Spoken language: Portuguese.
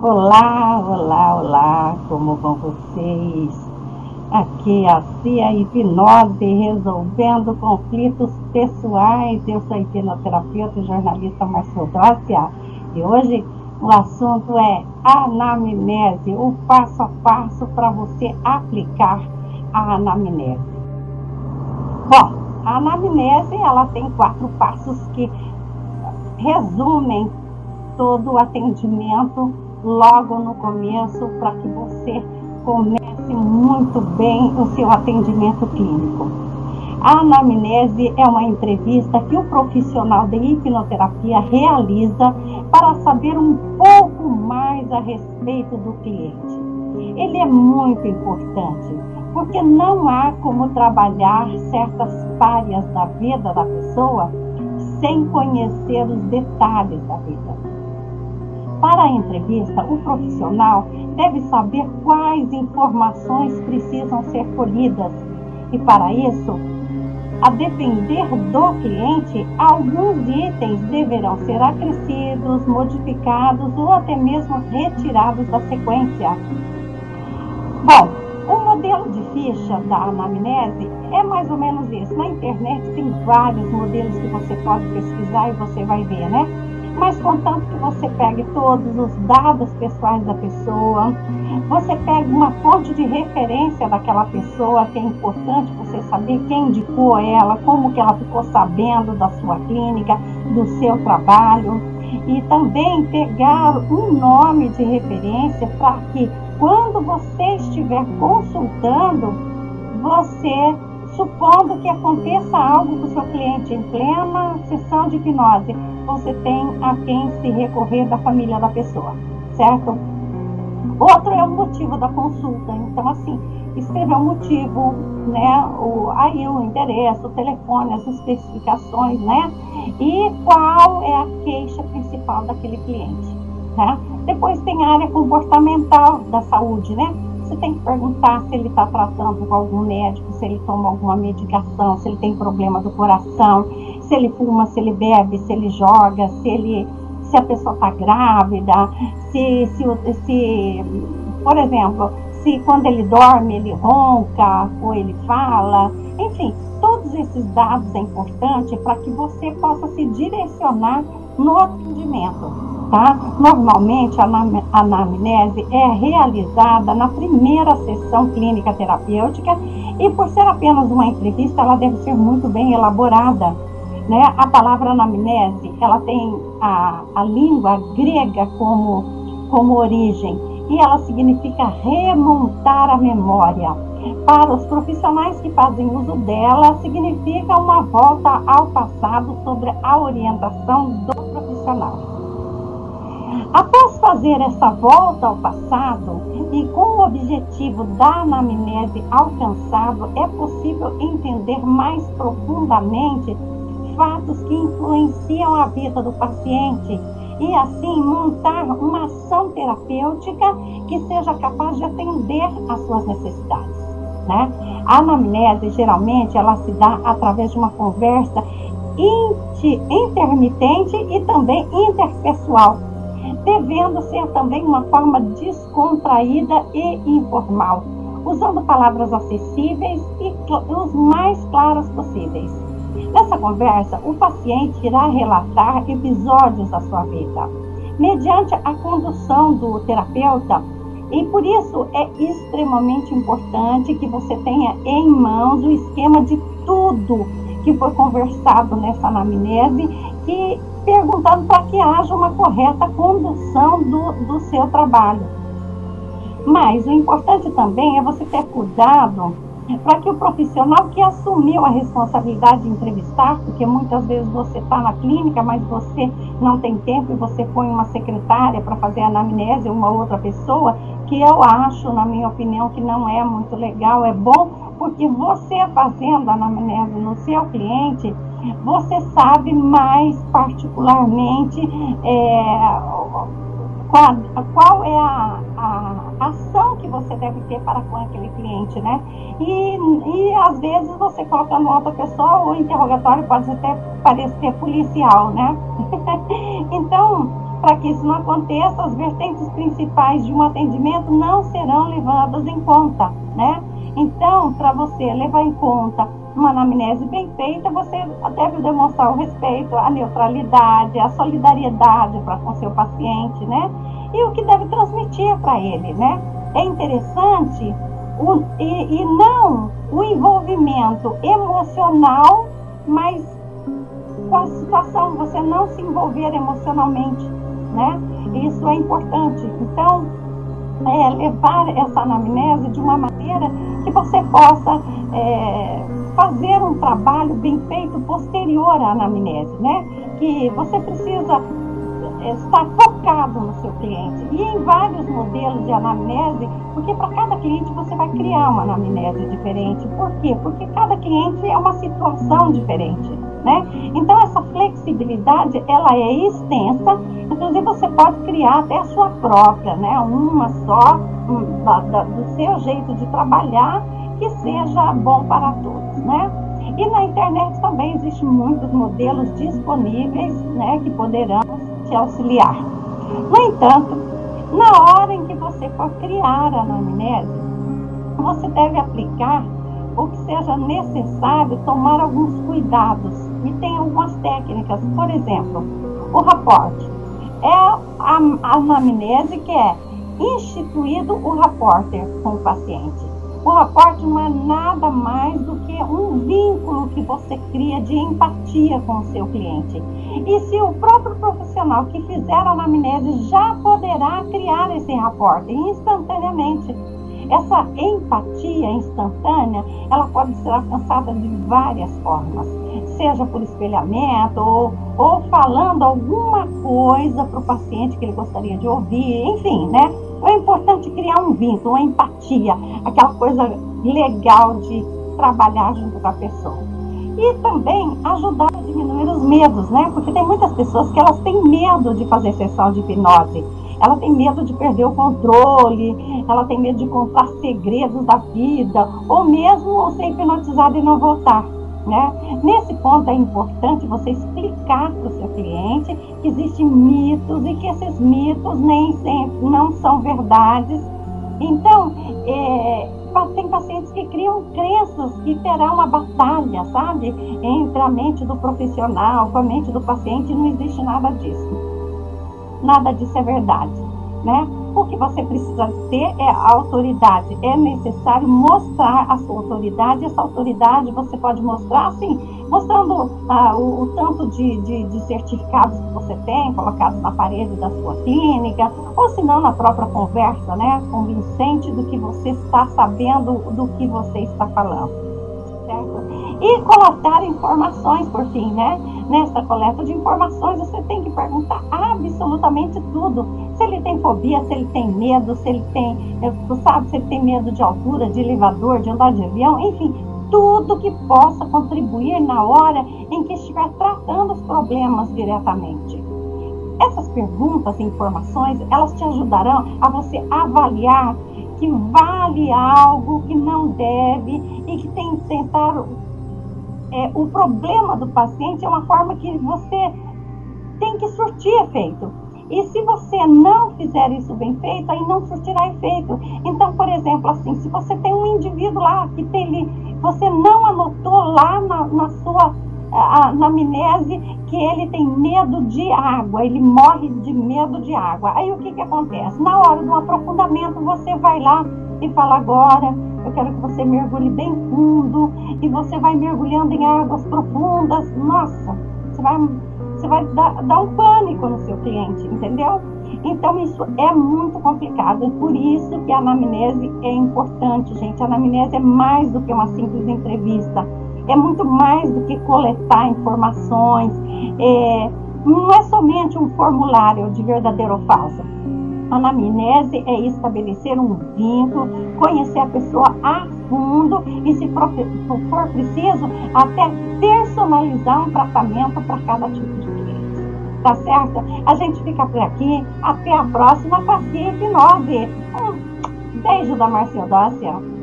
Olá, olá, olá, como vão vocês? Aqui é a Cia Hipnose, resolvendo conflitos pessoais. Eu sou hipnoterapeuta e jornalista Marcelo Dócia e hoje o assunto é anamnese, o passo a passo para você aplicar a anamnese. Bom, a anamnese ela tem quatro passos que resumem todo o atendimento logo no começo para que você comece muito bem o seu atendimento clínico. A anamnese é uma entrevista que o profissional de hipnoterapia realiza para saber um pouco mais a respeito do cliente. Ele é muito importante, porque não há como trabalhar certas páreas da vida da pessoa sem conhecer os detalhes da vida. Para a entrevista, o profissional deve saber quais informações precisam ser colhidas e, para isso, a depender do cliente, alguns itens deverão ser acrescidos, modificados ou até mesmo retirados da sequência. Bom, o modelo de ficha da anamnese é mais ou menos isso. Na internet tem vários modelos que você pode pesquisar e você vai ver, né? Mas contanto que você pegue todos os dados pessoais da pessoa, você pegue uma fonte de referência daquela pessoa, que é importante você saber quem indicou ela, como que ela ficou sabendo da sua clínica, do seu trabalho, e também pegar um nome de referência para que quando você estiver consultando, você supondo que aconteça algo com o seu cliente em plena sessão de hipnose, você tem a quem se recorrer da família da pessoa, certo? Outro é o motivo da consulta. Então, assim, escrever o motivo, né? O, aí o endereço, o telefone, as especificações, né? E qual é a queixa principal daquele cliente, né? Depois tem a área comportamental da saúde, né? Você tem que perguntar se ele está tratando com algum médico, se ele toma alguma medicação, se ele tem problema do coração, se ele fuma, se ele bebe, se ele joga, se ele se a pessoa está grávida, se, se, se, por exemplo, se quando ele dorme ele ronca ou ele fala, enfim, todos esses dados é importante para que você possa se direcionar no atendimento. Tá? Normalmente, a anamnese é realizada na primeira sessão clínica terapêutica e, por ser apenas uma entrevista, ela deve ser muito bem elaborada. Né? A palavra anamnese, ela tem a, a língua grega como, como origem e ela significa remontar a memória. Para os profissionais que fazem uso dela, significa uma volta ao passado sobre a orientação do profissional. Após fazer essa volta ao passado e com o objetivo da anamnese alcançado, é possível entender mais profundamente fatos que influenciam a vida do paciente e assim montar uma ação terapêutica que seja capaz de atender às suas necessidades. Né? A anamnese geralmente ela se dá através de uma conversa intermitente e também interpessoal devendo ser também uma forma descontraída e informal, usando palavras acessíveis e os mais claras possíveis. Nessa conversa, o paciente irá relatar episódios da sua vida, mediante a condução do terapeuta, e por isso é extremamente importante que você tenha em mãos o esquema de tudo que foi conversado nessa anamnese, que perguntando para que haja uma correta condução do, do seu trabalho. Mas o importante também é você ter cuidado para que o profissional que assumiu a responsabilidade de entrevistar, porque muitas vezes você está na clínica, mas você não tem tempo e você põe uma secretária para fazer a anamnese, uma outra pessoa, que eu acho, na minha opinião, que não é muito legal, é bom, porque você fazendo a anamnese no seu cliente, você sabe mais particularmente é, qual, qual, é a, a, ação que você deve ter para com aquele cliente, né? E, e às vezes você colocando outra pessoa, o interrogatório pode até parecer policial, né? então, para que isso não aconteça, as vertentes principais de um atendimento não serão levadas em conta, né? Então, para você levar em conta uma anamnese bem feita, você deve demonstrar o respeito, a neutralidade, a solidariedade para com seu paciente, né? E o que deve transmitir para ele, né? É interessante o, e, e não o envolvimento emocional, mas com a situação, você não se envolver emocionalmente, né? Isso é importante. Então, é, levar essa anamnese de uma maneira que você possa é, fazer um trabalho bem feito posterior à anamnese, né? Que você precisa é, estar focado no seu cliente e em vários modelos de anamnese, porque para cada cliente você vai criar uma anamnese diferente. Por quê? Porque cada cliente é uma situação diferente, né? Então essa flexibilidade ela é extensa, inclusive você pode criar até a sua própria, né? Uma só um, da, da, do seu jeito de trabalhar que seja bom para todos, né? E na internet também existem muitos modelos disponíveis, né, que poderão te auxiliar. No entanto, na hora em que você for criar a anamnese, você deve aplicar o que seja necessário tomar alguns cuidados e tem algumas técnicas. Por exemplo, o raporte. É a, a anamnese que é instituído o rapórter com o paciente. O raporte não é nada mais do que um vínculo que você cria de empatia com o seu cliente. E se o próprio profissional que fizer a anamnese já poderá criar esse raporte instantaneamente. Essa empatia instantânea, ela pode ser alcançada de várias formas, seja por espelhamento ou, ou falando alguma coisa para o paciente que ele gostaria de ouvir, enfim, né? É importante criar um vínculo, uma empatia, aquela coisa legal de trabalhar junto com a pessoa. E também ajudar a diminuir os medos, né? Porque tem muitas pessoas que elas têm medo de fazer sessão de hipnose. Ela tem medo de perder o controle, ela tem medo de contar segredos da vida, ou mesmo ser hipnotizada e não voltar. Né? Nesse ponto é importante você explicar para o seu cliente que existem mitos e que esses mitos nem sempre não são verdades. Então, é, tem pacientes que criam crenças que terá uma batalha, sabe? Entre a mente do profissional com a mente do paciente, não existe nada disso. Nada disso é verdade, né? O que você precisa ter é a autoridade. É necessário mostrar a sua autoridade. Essa autoridade você pode mostrar, assim, mostrando ah, o, o, tanto de, de, de, certificados que você tem, colocados na parede da sua clínica, ou se não na própria conversa, né? Convincente do que você está sabendo, do que você está falando. Certo? E coletar informações, por fim, né? Nessa coleta de informações, você tem que perguntar absolutamente tudo. Se ele tem fobia, se ele tem medo, se ele tem, sabe, se ele tem medo de altura, de elevador, de andar de avião, enfim, tudo que possa contribuir na hora em que estiver tratando os problemas diretamente. Essas perguntas e informações, elas te ajudarão a você avaliar que vale algo que não deve e que tem que tentar é, o problema do paciente é uma forma que você tem que surtir efeito. E se você não fizer isso bem feito, aí não surtirá efeito. Então, por exemplo, assim, se você tem um indivíduo lá que tem, você não anotou lá na, na sua anamnese que ele tem medo de água, ele morre de medo de água. Aí o que, que acontece? Na hora do aprofundamento, você vai lá e fala agora, eu quero que você mergulhe bem fundo e você vai mergulhando em águas profundas. Nossa, você vai, você vai dar, dar um pânico no seu cliente, entendeu? Então isso é muito complicado, por isso que a anamnese é importante, gente. A anamnese é mais do que uma simples entrevista, é muito mais do que coletar informações, é, não é somente um formulário de verdadeiro ou falso Anamnese é estabelecer um vínculo, conhecer a pessoa a fundo e, se for preciso, até personalizar um tratamento para cada tipo. Tá certo? A gente fica por aqui. Até a próxima Paciente 9. Um beijo da Marcia Dócia.